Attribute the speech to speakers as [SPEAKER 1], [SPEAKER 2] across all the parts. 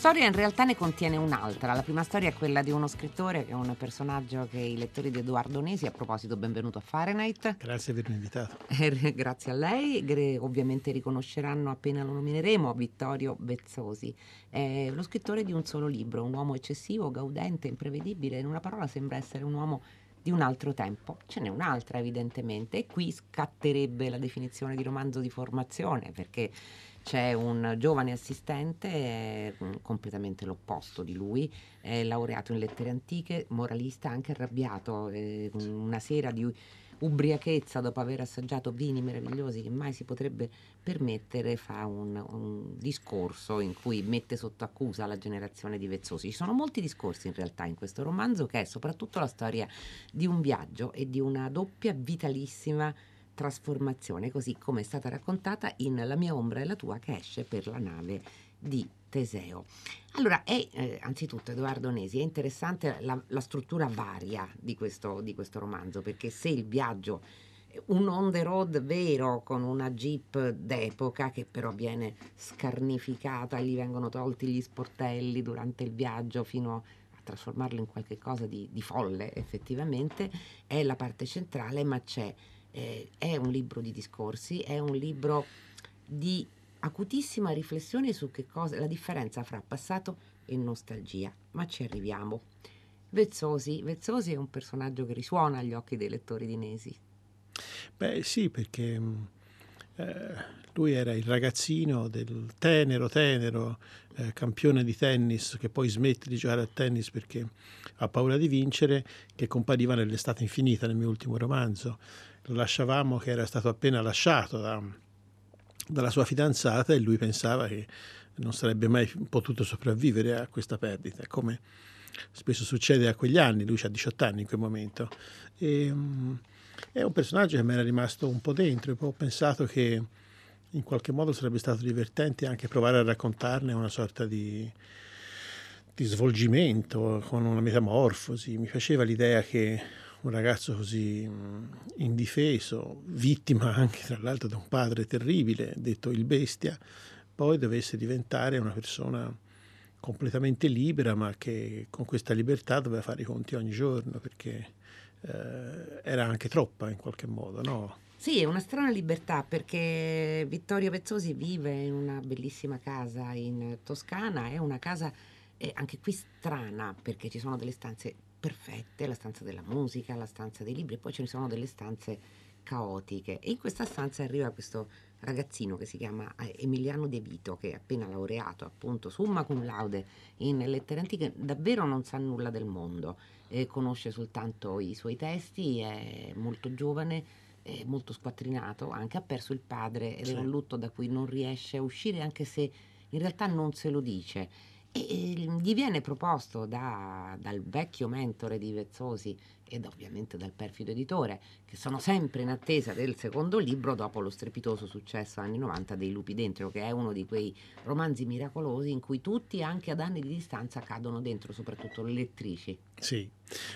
[SPEAKER 1] storia in realtà ne contiene un'altra. La prima storia è quella di uno scrittore che è un personaggio che i lettori di Edoardo Nesi, a proposito, benvenuto a Fahrenheit.
[SPEAKER 2] Grazie per avermi invitato.
[SPEAKER 1] Eh, grazie a lei. Ovviamente riconosceranno appena lo nomineremo Vittorio Bezzosi. È lo scrittore di un solo libro, un uomo eccessivo, gaudente, imprevedibile. In una parola sembra essere un uomo di un altro tempo. Ce n'è un'altra evidentemente e qui scatterebbe la definizione di romanzo di formazione perché c'è un giovane assistente, mm, completamente l'opposto di lui, è laureato in lettere antiche, moralista, anche arrabbiato, eh, una sera di ubriachezza dopo aver assaggiato vini meravigliosi che mai si potrebbe permettere, fa un, un, discorso in cui mette sotto accusa la generazione di Vezzosi. Ci sono molti discorsi in realtà in questo romanzo che è soprattutto la storia di un viaggio e di una doppia vitalissima trasformazione, così come è stata raccontata in La mia ombra e la tua che esce per la nave di Teseo. Allora, è eh, anzitutto Edoardo Nesi, è interessante la, la struttura varia di questo, di questo, romanzo, perché se il viaggio, un on the road vero con una jeep d'epoca che però viene scarnificata, gli vengono tolti gli sportelli durante il viaggio fino a trasformarlo in qualcosa di, di folle effettivamente, è la parte centrale, ma c'è eh, è un libro di discorsi, è un libro di acutissima riflessione su che cosa la differenza fra passato e nostalgia, ma ci arriviamo. Vezzosi, Vezzosi è un personaggio che risuona agli occhi dei lettori di Nesi.
[SPEAKER 2] Beh sì, perché mm, eh, lui era il ragazzino del tenero, tenero eh, campione di tennis che poi smette di giocare a tennis perché ha paura di vincere, che compariva nell'estate infinita nel mio ultimo romanzo lo lasciavamo che era stato appena lasciato da, dalla sua fidanzata e lui pensava che non sarebbe mai potuto sopravvivere a questa perdita, come spesso succede a quegli anni, lui ha 18 anni in quel momento. E, um, è un personaggio che mi era rimasto un po' dentro ho pensato che in qualche modo sarebbe stato divertente anche provare a raccontarne una sorta di, di svolgimento, con una metamorfosi. Mi faceva l'idea che un ragazzo così indifeso, vittima anche tra l'altro da un padre terribile, detto il bestia, poi dovesse diventare una persona completamente libera, ma che con questa libertà doveva fare i conti ogni giorno, perché eh, era anche troppa in qualche modo, no?
[SPEAKER 1] Sì, è una strana libertà perché Vittorio Vezzosi vive in una bellissima casa in Toscana, è una casa eh, anche qui strana perché ci sono delle stanze perfette, la stanza della musica, la stanza dei libri, poi ce ne sono delle stanze caotiche. E in questa stanza arriva questo ragazzino che si chiama eh, Emiliano De Vito, che è appena laureato, appunto, summa cum laude in lettere antiche, davvero non sa nulla del mondo, eh, conosce soltanto i suoi testi, è molto giovane, è molto squattrinato, anche ha perso il padre ed è un lutto da cui non riesce a uscire, anche se in realtà non se lo dice e gli viene proposto da, dal vecchio mentore di Vezzosi ed ovviamente dal perfido editore, che sono sempre in attesa del secondo libro dopo lo strepitoso successo anni 90 dei Lupi Dentro, che è uno di quei romanzi miracolosi in cui tutti, anche ad anni di distanza, cadono dentro, soprattutto le lettrici.
[SPEAKER 2] Sì,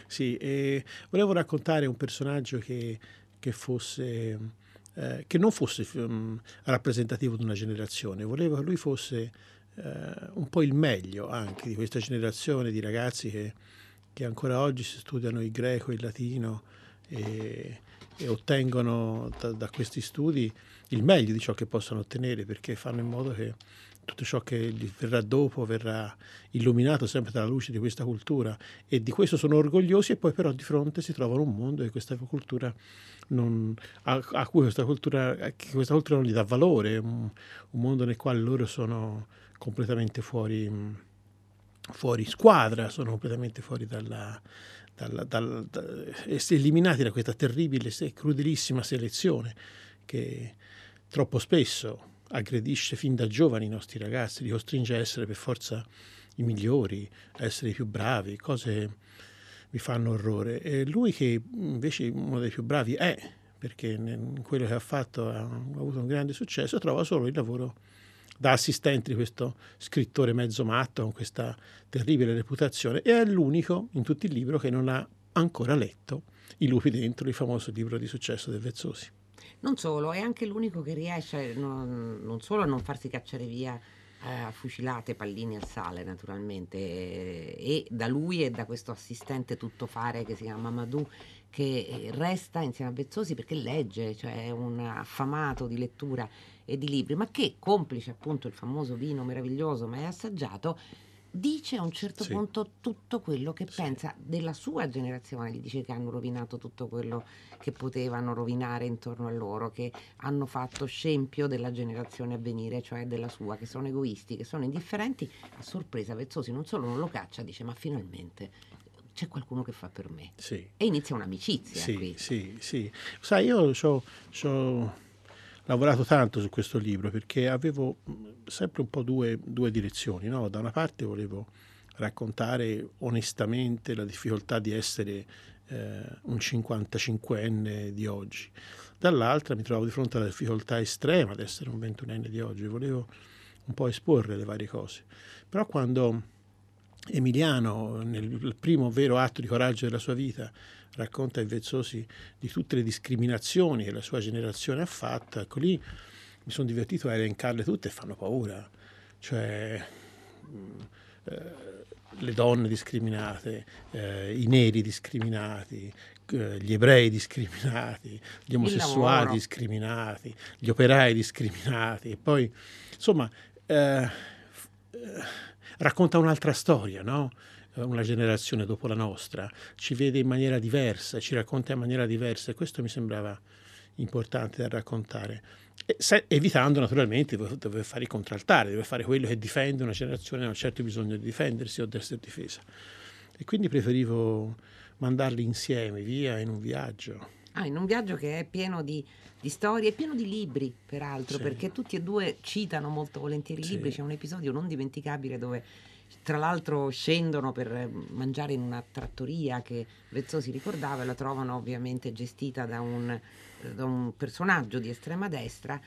[SPEAKER 2] sì e volevo raccontare un personaggio che, che fosse... Eh, che non fosse um, rappresentativo di una generazione, volevo che lui fosse eh, un po' il meglio anche di questa generazione di ragazzi che, che ancora oggi si studiano il greco il latino e, e ottengono da, da, questi studi il meglio di ciò che possono ottenere perché fanno in modo che tutto ciò che verrà dopo verrà illuminato sempre dalla luce di questa cultura. E di questo sono orgogliosi e poi però di fronte si trovano un mondo non, a, a, cui questa cultura, questa cultura non gli dà valore, un, un mondo nel quale loro sono completamente fuori, fuori squadra, sono completamente fuori dalla, dalla, dalla, da, eliminati da questa terribile e crudelissima selezione che troppo spesso aggredisce fin da giovani i nostri ragazzi, li costringe a essere per forza i migliori, a essere i più bravi, cose mi fanno orrore. E lui che invece uno dei più bravi è, perché in quello che ha fatto ha avuto un grande successo, trova solo il lavoro da assistente di questo scrittore mezzo matto con questa terribile reputazione e è l'unico in tutto il libro che non ha ancora letto I lupi dentro, il famoso libro di successo del Vezzosi.
[SPEAKER 1] Non solo, è anche l'unico che riesce non, non solo a non farsi cacciare via a fucilate, pallini al sale naturalmente, e da lui e da questo assistente tuttofare che si chiama Madou che resta insieme a Vezzosi perché legge, cioè è un affamato di lettura e di libri, ma che complice appunto il famoso vino meraviglioso mai assaggiato, dice a un certo sì. punto tutto quello che sì. pensa della sua generazione, gli dice che hanno rovinato tutto quello che potevano rovinare intorno a loro, che hanno fatto scempio della generazione a venire, cioè della sua, che sono egoisti, che sono indifferenti. A sorpresa Vezzosi non solo non lo caccia, dice ma finalmente c'è qualcuno che fa per me.
[SPEAKER 2] Sì.
[SPEAKER 1] E inizia un'amicizia
[SPEAKER 2] sì,
[SPEAKER 1] qui.
[SPEAKER 2] Sì, sì. Sai, io ho lavorato tanto su questo libro perché avevo sempre un po' due, due direzioni. No? Da una parte volevo raccontare onestamente la difficoltà di essere eh, un 55enne di oggi, dall'altra mi trovavo di fronte alla difficoltà estrema di essere un 21enne di oggi, volevo un po' esporre le varie cose. Però quando Emiliano, nel primo vero atto di coraggio della sua vita, racconta ai Vezzosi di tutte le discriminazioni che la sua generazione ha fatto, ecco lì mi sono divertito a elencarle tutte e fanno paura. Cioè, mm, eh, le donne discriminate, eh, i neri discriminati, eh, gli ebrei discriminati, gli omosessuali discriminati, gli operai discriminati. E poi, insomma, eh, racconta un'altra storia, no? una generazione dopo la nostra, ci vede in maniera diversa, ci racconta in maniera diversa e questo mi sembrava importante da raccontare. E se, evitando naturalmente di dover fare i contraltari, deve fare quello che difende una generazione, non ha certo bisogno di difendersi o di essere difesa. E quindi preferivo mandarli insieme via in un viaggio.
[SPEAKER 1] Ah, in un viaggio che è pieno di, di storie, è pieno di libri, peraltro, sì. perché tutti e due citano molto volentieri i sì. libri. C'è un episodio non dimenticabile dove tra l'altro scendono per mangiare in una trattoria che Vezzosi ricordava e la trovano ovviamente gestita da un, da un personaggio di estrema destra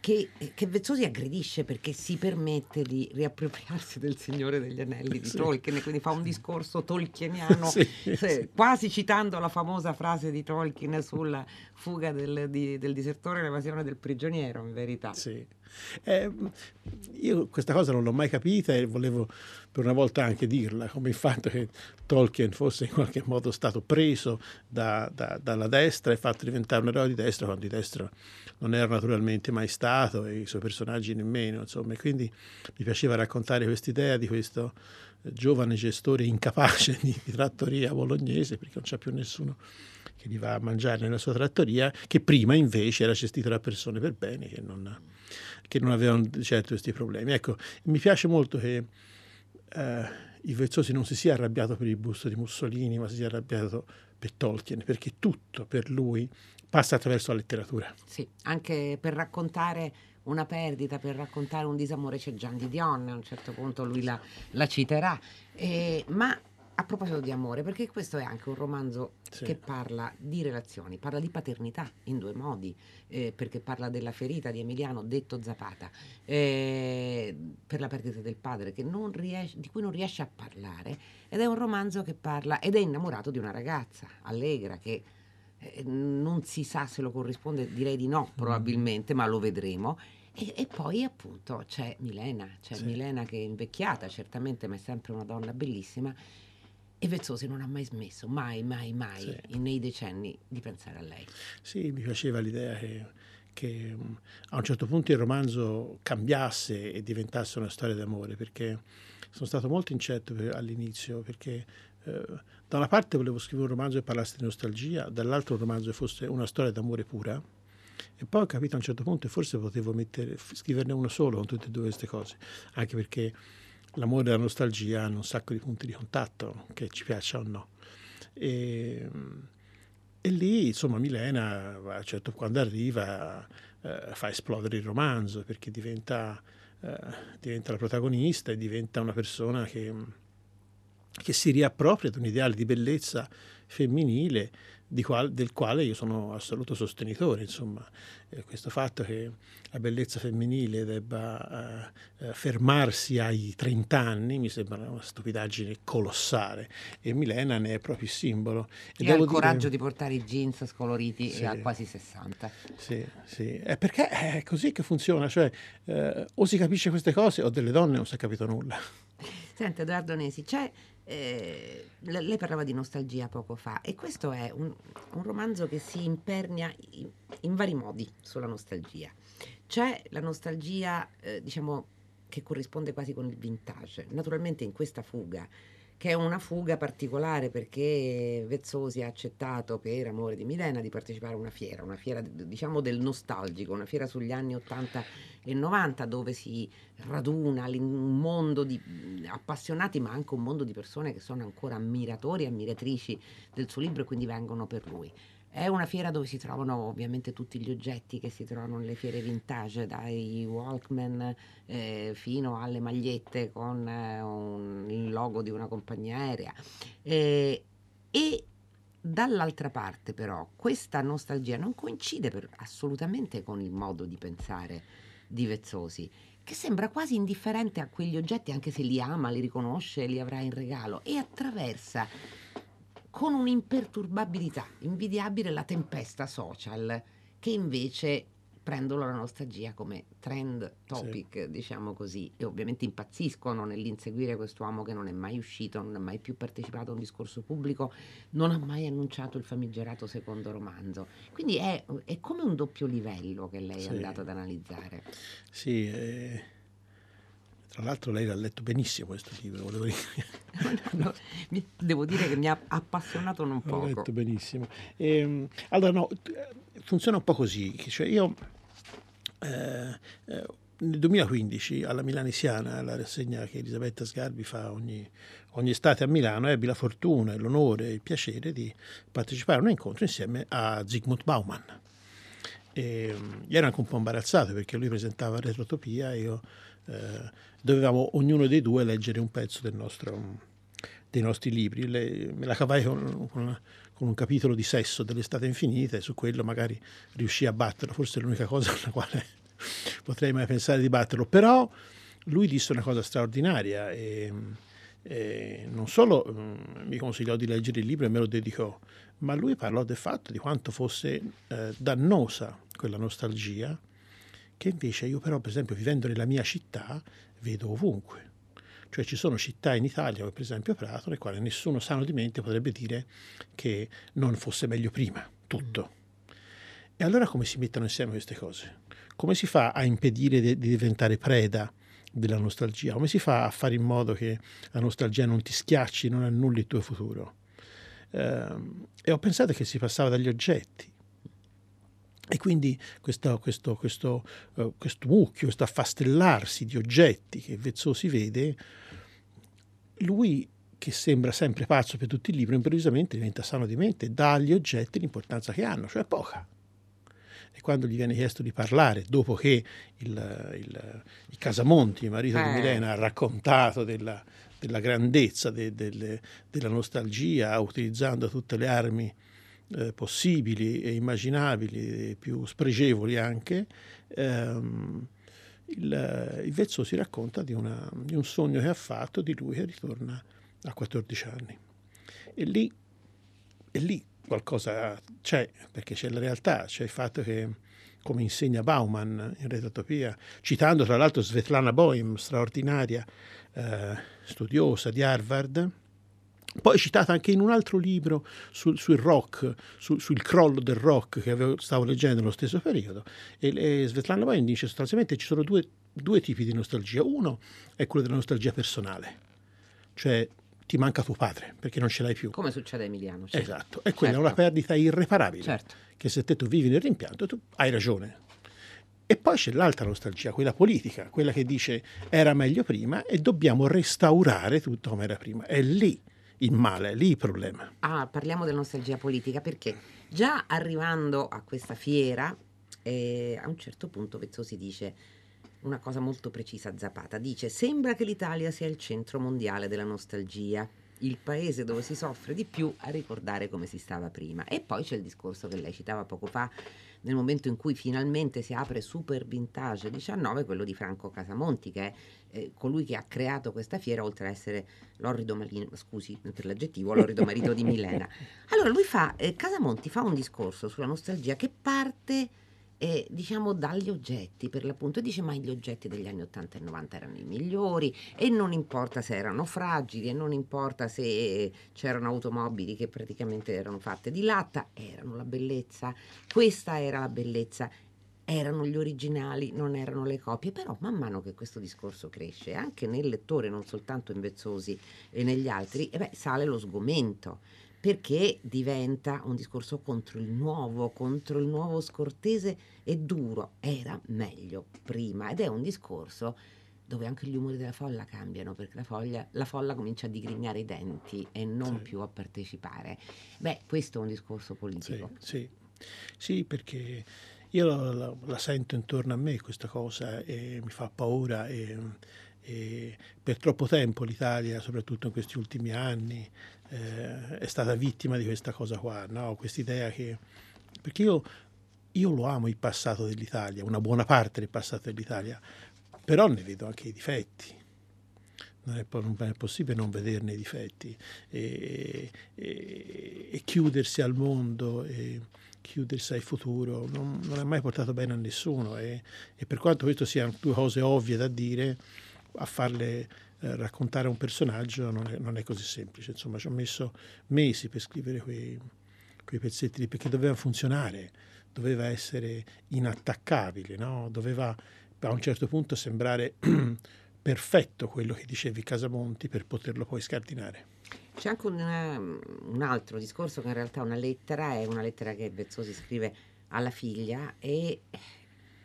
[SPEAKER 1] che, che, Vezzosi aggredisce perché si permette di riappropriarsi del Signore degli Anelli di sì. Tolkien e quindi fa un discorso tolkieniano sì, sì. quasi citando la famosa frase di Tolkien sulla fuga del, di, del disertore e l'evasione del prigioniero in verità
[SPEAKER 2] sì. Eh, io questa cosa non l'ho mai capita e volevo per una volta anche dirla, come il fatto che Tolkien fosse in qualche modo stato preso da, da, dalla destra e fatto diventare un eroe di destra quando di destra non era naturalmente mai stato e i suoi personaggi nemmeno, insomma, e quindi mi piaceva raccontare quest'idea di questo eh, giovane gestore incapace di, di trattoria bolognese perché non c'è più nessuno che gli va a mangiare nella sua trattoria, che prima invece era gestito da persone per bene che non, che non avevano certo questi problemi. Ecco, mi piace molto che eh, il Vezzosi non si sia arrabbiato per il busto di Mussolini, ma si sia arrabbiato per Tolkien, perché tutto per lui passa attraverso la letteratura.
[SPEAKER 1] Sì, anche per raccontare una perdita, per raccontare un disamore c'è Gian di Dion, a un certo punto lui la, la citerà. Eh, ma a proposito di amore, perché questo è anche un romanzo sì. che parla di relazioni, parla di paternità in due modi, eh, perché parla della ferita di Emiliano, detto Zapata, eh, per la perdita del padre, riesce, di cui non riesce a parlare, ed è un romanzo che parla, ed è innamorato di una ragazza, allegra, che eh, non si sa se lo corrisponde, direi di no mm. probabilmente, ma lo vedremo. E, e, poi appunto c'è Milena, c'è sì. Milena che è invecchiata certamente, ma è sempre una donna bellissima e Vezzosi non ha mai smesso, mai, mai, mai, sì. nei decenni, di pensare a lei.
[SPEAKER 2] Sì, mi piaceva l'idea che, che a un certo punto il romanzo cambiasse e diventasse una storia d'amore, perché sono stato molto incerto all'inizio, perché eh, da una parte volevo scrivere un romanzo che parlasse di nostalgia, dall'altro un romanzo che fosse una storia d'amore pura, e poi ho capito a un certo punto che forse potevo mettere, scriverne uno solo con tutte e due queste cose, anche perché l'amore e la nostalgia hanno un sacco di punti di contatto, che ci piaccia o no. E, e lì, insomma, Milena, certo, quando arriva, eh, fa esplodere il romanzo perché diventa, eh, diventa, la protagonista e diventa una persona che, che si riappropria di un ideale di bellezza femminile qual, del quale io sono assoluto sostenitore. Insomma, eh, questo fatto che la bellezza femminile debba eh, eh fermarsi ai 30 anni mi sembra una stupidaggine colossale e Milena ne è proprio il simbolo.
[SPEAKER 1] E, e ha il dire... coraggio di portare i jeans scoloriti sì, a quasi 60.
[SPEAKER 2] Sì, sì, è perché è così che funziona, cioè eh, o si capisce queste cose o delle donne non si è capito nulla.
[SPEAKER 1] Senta Edoardo Nesi, c'è eh, lei parlava di nostalgia poco fa e questo è un, un romanzo che si impernia in, in, vari modi sulla nostalgia. C'è la nostalgia, eh, diciamo, che corrisponde quasi con il vintage. Naturalmente in questa fuga che è una fuga particolare perché Vezzosi ha accettato per amore di Milena di partecipare a una fiera, una fiera diciamo del nostalgico, una fiera sugli anni 80 e 90 dove si raduna un mondo di appassionati ma anche un mondo di persone che sono ancora ammiratori e ammiratrici del suo libro e quindi vengono per lui. È una fiera dove si trovano ovviamente tutti gli oggetti che si trovano nelle fiere vintage, dai Walkman eh, fino alle magliette con eh, un, il logo di una compagnia aerea. Eh, e dall'altra parte però questa nostalgia non coincide per, assolutamente con il modo di pensare di Vezzosi che sembra quasi indifferente a quegli oggetti anche se li ama, li riconosce, li avrà in regalo e attraversa con un'imperturbabilità invidiabile la tempesta social, che invece prendono la nostalgia come trend topic, sì. diciamo così, e ovviamente impazziscono nell'inseguire quest'uomo che non è mai uscito, non ha mai più partecipato a un discorso pubblico, non ha mai annunciato il famigerato secondo romanzo. Quindi è, è come un doppio livello che lei sì. è andato ad analizzare.
[SPEAKER 2] Sì, eh tra l'altro lei l'ha letto benissimo questo libro, volevo dire.
[SPEAKER 1] no, no, devo dire che mi ha appassionato non poco.
[SPEAKER 2] L'ho letto benissimo. Ehm, allora no, funziona un po' così, cioè io eh, eh, nel 2015 alla Milanesiana, la rassegna che Elisabetta Sgarbi fa ogni, ogni estate a Milano, ebbi la fortuna, l'onore e il piacere di partecipare a un incontro insieme a Zygmunt Bauman. E, ero anche un po' imbarazzato perché lui presentava Retrotopia e io eh, dovevamo ognuno dei due leggere un pezzo del nostro, dei nostri libri. Le, me la cavai con, con, con, un capitolo di sesso dell'estate infinita e su quello magari riuscì a batterlo, forse è l'unica cosa con la quale potrei mai pensare di batterlo. Però lui disse una cosa straordinaria e, e non solo um, mi consigliò di leggere il libro e me lo dedicò, ma lui parlò del fatto di quanto fosse eh, dannosa quella nostalgia che invece io però, per esempio, vivendo nella mia città, vedo ovunque. Cioè ci sono città in Italia, come per esempio Prato, nelle quali nessuno sano di mente potrebbe dire che non fosse meglio prima, tutto. E allora come si mettono insieme queste cose? Come si fa a impedire di, di diventare preda della nostalgia? Come si fa a fare in modo che la nostalgia non ti schiacci, non annulli il tuo futuro? Eh, e ho pensato che si passava dagli oggetti, e quindi questo, questo, questo, uh, questo mucchio, questo affastellarsi di oggetti che Vezzosi vede, lui che sembra sempre pazzo per tutti i libri, improvvisamente diventa sano di mente e dà agli oggetti l'importanza che hanno, cioè poca. E quando gli viene chiesto di parlare, dopo che il, il, il Casamonti, il marito eh. di Milena, ha raccontato della, della grandezza de, de, della nostalgia, utilizzando tutte le armi eh, possibili e immaginabili, più spregevoli anche, ehm, il, il Vezzo si racconta di, una, di, un sogno che ha fatto di lui che ritorna a 14 anni. E lì, e lì qualcosa c'è, perché c'è la realtà, c'è il fatto che, come insegna Bauman in Retratopia, citando tra l'altro Svetlana Boim, straordinaria eh, studiosa di Harvard, poi citata anche in un altro libro sul, sul rock, su, sul crollo del rock che avevo, stavo leggendo nello stesso periodo. E, e Svetlana Boyn dice sostanzialmente ci sono due, due tipi di nostalgia. Uno è quello della nostalgia personale, cioè ti manca tuo padre perché non ce l'hai più.
[SPEAKER 1] Come succede a Emiliano. Certo.
[SPEAKER 2] Esatto, e quella certo. è una perdita irreparabile. Certo. Che se te tu vivi nel rimpianto tu hai ragione. E poi c'è l'altra nostalgia, quella politica, quella che dice era meglio prima e dobbiamo restaurare tutto come era prima. È lì il male, lì il problema.
[SPEAKER 1] Ah, parliamo della nostalgia politica perché già arrivando a questa fiera, eh, a un certo punto Vezzosi dice una cosa molto precisa, Zapata, dice sembra che l'Italia sia il centro mondiale della nostalgia. Il paese dove si soffre di più a ricordare come si stava prima. E poi c'è il discorso che lei citava poco fa, nel momento in cui finalmente si apre Super Vintage 19, quello di Franco Casamonti, che è eh, colui che ha creato questa fiera, oltre ad essere l'orrido marito, scusi per l'aggettivo, l'orrido marito di Milena. Allora lui fa, eh, Casamonti fa un discorso sulla nostalgia che parte eh, diciamo dagli oggetti per l'appunto dice ma gli oggetti degli anni 80 e 90 erano i migliori e non importa se erano fragili e non importa se c'erano automobili che praticamente erano fatte di latta erano la bellezza. Questa era la bellezza. Erano gli originali, non erano le copie, però man mano che questo discorso cresce, anche nel lettore, non soltanto in Vezzosi e negli altri, eh beh, sale lo sgomento perché diventa un discorso contro il nuovo, contro il nuovo scortese e duro. Era meglio prima ed è un discorso dove anche gli umori della folla cambiano perché la, foglia, la folla comincia a digrignare i denti e non sì. più a partecipare. Beh, questo è un discorso politico.
[SPEAKER 2] Sì, sì. sì perché io la, la, la, sento intorno a me questa cosa e mi fa paura e, e per troppo tempo l'Italia, soprattutto in questi ultimi anni, eh, è stata vittima di questa cosa qua, no? quest'idea che... Perché io, io lo amo il passato dell'Italia, una buona parte del passato dell'Italia, però ne vedo anche i difetti. Non è, non è possibile non vederne i difetti e, e, e chiudersi al mondo chiudersi al futuro non, non ha mai portato bene a nessuno e, e per quanto questo siano due cose ovvie da dire, a farle eh, raccontare un personaggio non è, non è, così semplice. Insomma, ci ho messo mesi per scrivere quei, quei pezzetti lì perché doveva funzionare, doveva essere inattaccabile, no? doveva a un certo punto sembrare perfetto quello che dicevi Casamonti per poterlo poi scardinare.
[SPEAKER 1] C'è anche una, un altro discorso che in realtà una lettera è una lettera che Bezzosi scrive alla figlia e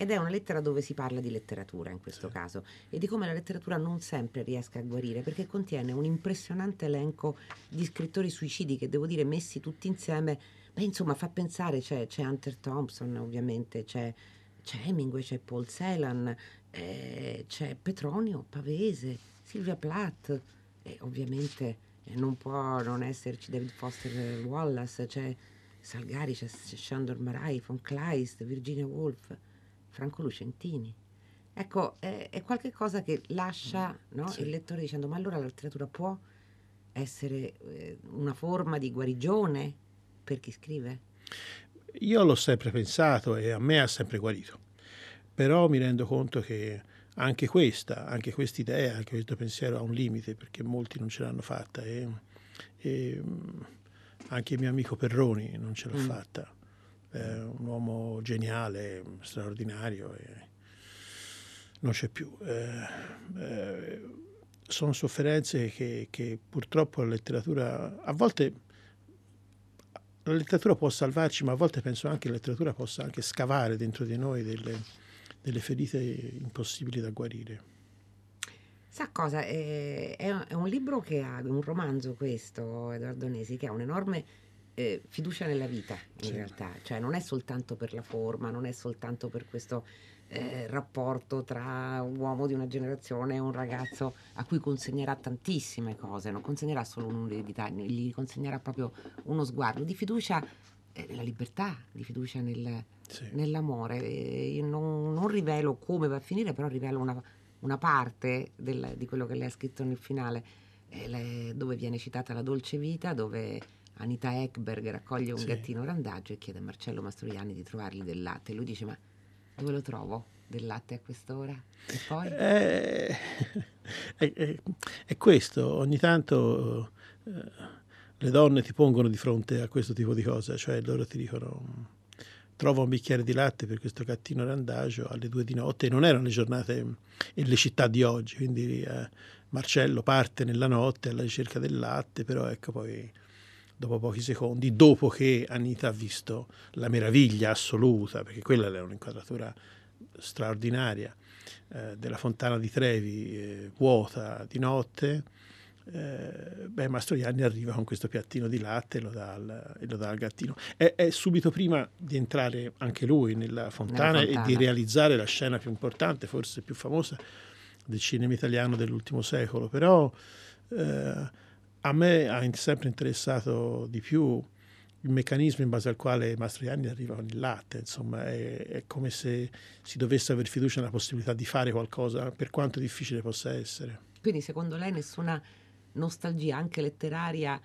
[SPEAKER 1] ed è una lettera dove si parla di letteratura in questo sì. caso e di come la letteratura non sempre riesca a guarire perché contiene un impressionante elenco di scrittori suicidi che devo dire messi tutti insieme. Beh, insomma, fa pensare, c'è, c'è Hunter Thompson ovviamente, c'è, c'è Hemingway, c'è Paul Celan, eh, c'è Petronio, Pavese, Silvia Plath e ovviamente eh, non può non esserci David Foster Wallace, c'è Salgari, c'è, c'è Shandor Marai, von Kleist, Virginia Woolf. Franco Lucentini. Ecco, è, è qualcosa che lascia mm, no, sì. il lettore dicendo ma allora la letteratura può essere eh, una forma di guarigione per chi scrive?
[SPEAKER 2] Io l'ho sempre pensato e a me ha sempre guarito, però mi rendo conto che anche questa, anche questa idea, anche questo pensiero ha un limite perché molti non ce l'hanno fatta e, e anche il mio amico Perroni non ce l'ha mm. fatta eh, un uomo geniale, straordinario e non c'è più. Eh, eh, sono sofferenze che, che, purtroppo la letteratura, a volte la letteratura può salvarci, ma a volte penso anche che la letteratura possa anche scavare dentro di noi delle, delle ferite impossibili da guarire.
[SPEAKER 1] Sa cosa? È, è, un libro che ha, un romanzo questo, Edoardo Nesi, che ha un enorme eh, fiducia nella vita in sì. realtà, cioè non è soltanto per la forma, non è soltanto per questo eh, rapporto tra un uomo di una generazione e un ragazzo a cui consegnerà tantissime cose, non consegnerà solo un'eredità, gli consegnerà proprio uno sguardo di fiducia eh, nella libertà, di fiducia nel, sì. nell'amore. io non, non, rivelo come va a finire, però rivelo una, una parte del, di quello che lei ha scritto nel finale, eh, le, dove viene citata la dolce vita, dove Anita Ekberg raccoglie un sì. gattino randagio e chiede a Marcello Mastroianni di trovargli del latte. Lui dice: Ma dove lo trovo del latte a quest'ora? E poi?
[SPEAKER 2] Eh, è, è, è, questo, ogni tanto eh, le donne ti pongono di fronte a questo tipo di cose, cioè loro ti dicono trova un bicchiere di latte per questo gattino randagio alle due di notte e non erano le giornate e le città di oggi, quindi eh, Marcello parte nella notte alla ricerca del latte, però ecco poi dopo pochi secondi, dopo che Anita ha visto la meraviglia assoluta, perché quella è un'inquadratura straordinaria, eh, della fontana di Trevi eh, vuota di notte, eh, beh, Mastroianni arriva con questo piattino di latte e lo dà al, lo dà al gattino. È, è, subito prima di entrare anche lui nella fontana, nella fontana, e di realizzare la scena più importante, forse più famosa del cinema italiano dell'ultimo secolo, però eh, a me ha sempre interessato di più il meccanismo in base al quale Mastroianni arriva con il latte, insomma è, è, come se si dovesse avere fiducia nella possibilità di fare qualcosa, per quanto difficile possa essere.
[SPEAKER 1] Quindi secondo lei nessuna nostalgia, anche letteraria,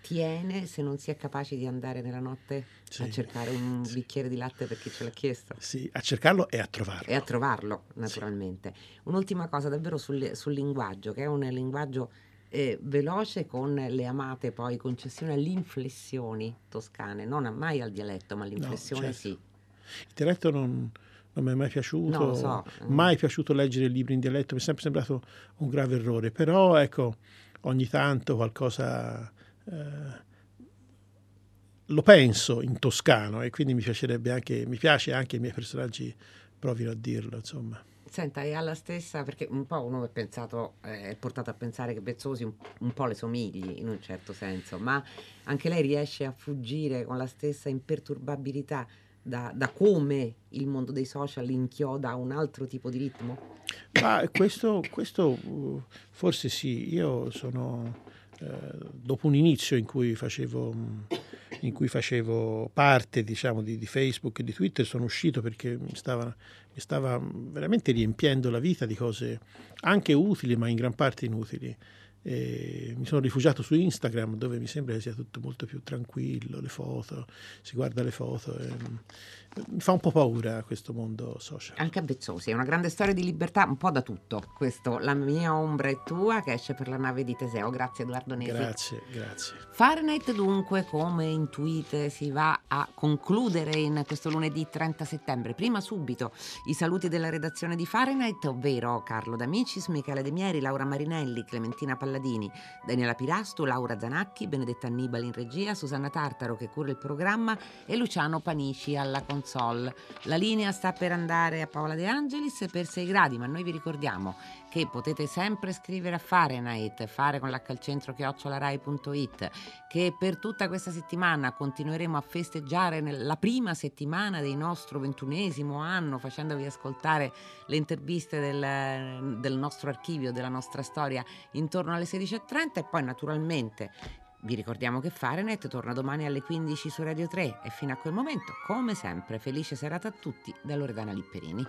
[SPEAKER 1] tiene se non si è capaci di andare nella notte sì, a cercare un sì. bicchiere di latte per chi ce l'ha chiesto?
[SPEAKER 2] Sì, a cercarlo e a trovarlo.
[SPEAKER 1] E a trovarlo, naturalmente. Sì. Un'ultima cosa davvero sul, sul linguaggio, che è un linguaggio eh, veloce con le amate poi concessioni alle inflessioni toscane, non mai al dialetto, ma all'inflessione no, certo. sì.
[SPEAKER 2] Il dialetto non, non mi è mai piaciuto,
[SPEAKER 1] no, so.
[SPEAKER 2] mai piaciuto leggere libri in dialetto, mi è sempre sembrato un grave errore, però ecco, ogni tanto qualcosa eh, lo penso in toscano e quindi mi piacerebbe anche, mi piace anche i miei personaggi provino a dirlo, insomma.
[SPEAKER 1] Senta, è alla stessa, perché un po' uno è, pensato, eh, è portato a pensare che Bezzosi un, un, po' le somigli in un certo senso, ma anche lei riesce a fuggire con la stessa imperturbabilità da, da come il mondo dei social inchioda un altro tipo di ritmo?
[SPEAKER 2] Ma questo, questo uh, forse sì, io sono dopo un inizio in cui facevo in cui facevo parte diciamo, di, di, Facebook e di Twitter sono uscito perché mi stava, mi stava veramente riempiendo la vita di cose anche utili ma in gran parte inutili. E mi sono rifugiato su Instagram dove mi sembra che sia tutto molto più tranquillo, le foto, si guarda le foto. E, mi fa un po' paura questo mondo social.
[SPEAKER 1] Anche a Bezzosi, è una grande storia di libertà, un po' da tutto. Questo, La mia ombra è tua, che esce per la nave di Teseo. Grazie Edoardo Nesi.
[SPEAKER 2] Grazie, grazie.
[SPEAKER 1] Fahrenheit dunque, come intuite, si va a concludere in questo lunedì 30 settembre. Prima subito i saluti della redazione di Fahrenheit, ovvero Carlo D'Amicis, Michele De Mieri, Laura Marinelli, Clementina Palladini, Daniela Pirastu, Laura Zanacchi, Benedetta Annibali in regia, Susanna Tartaro che cura il programma e Luciano Panici alla console console. La linea sta per andare a Paola De Angelis per 6 gradi, ma noi vi ricordiamo che potete sempre scrivere a Fahrenheit, fare con l'H al centro chiocciolarai.it, che per tutta questa settimana continueremo a festeggiare la prima settimana del nostro ventunesimo anno, facendovi ascoltare le interviste del, del nostro archivio, della nostra storia intorno alle 16.30 e poi naturalmente vi ricordiamo che Fahrenheit torna domani alle 15 su Radio 3 e fino a quel momento, come sempre, felice serata a tutti da Loredana Lipperini.